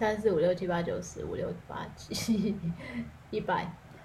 三四五六七八九十五六八七一百。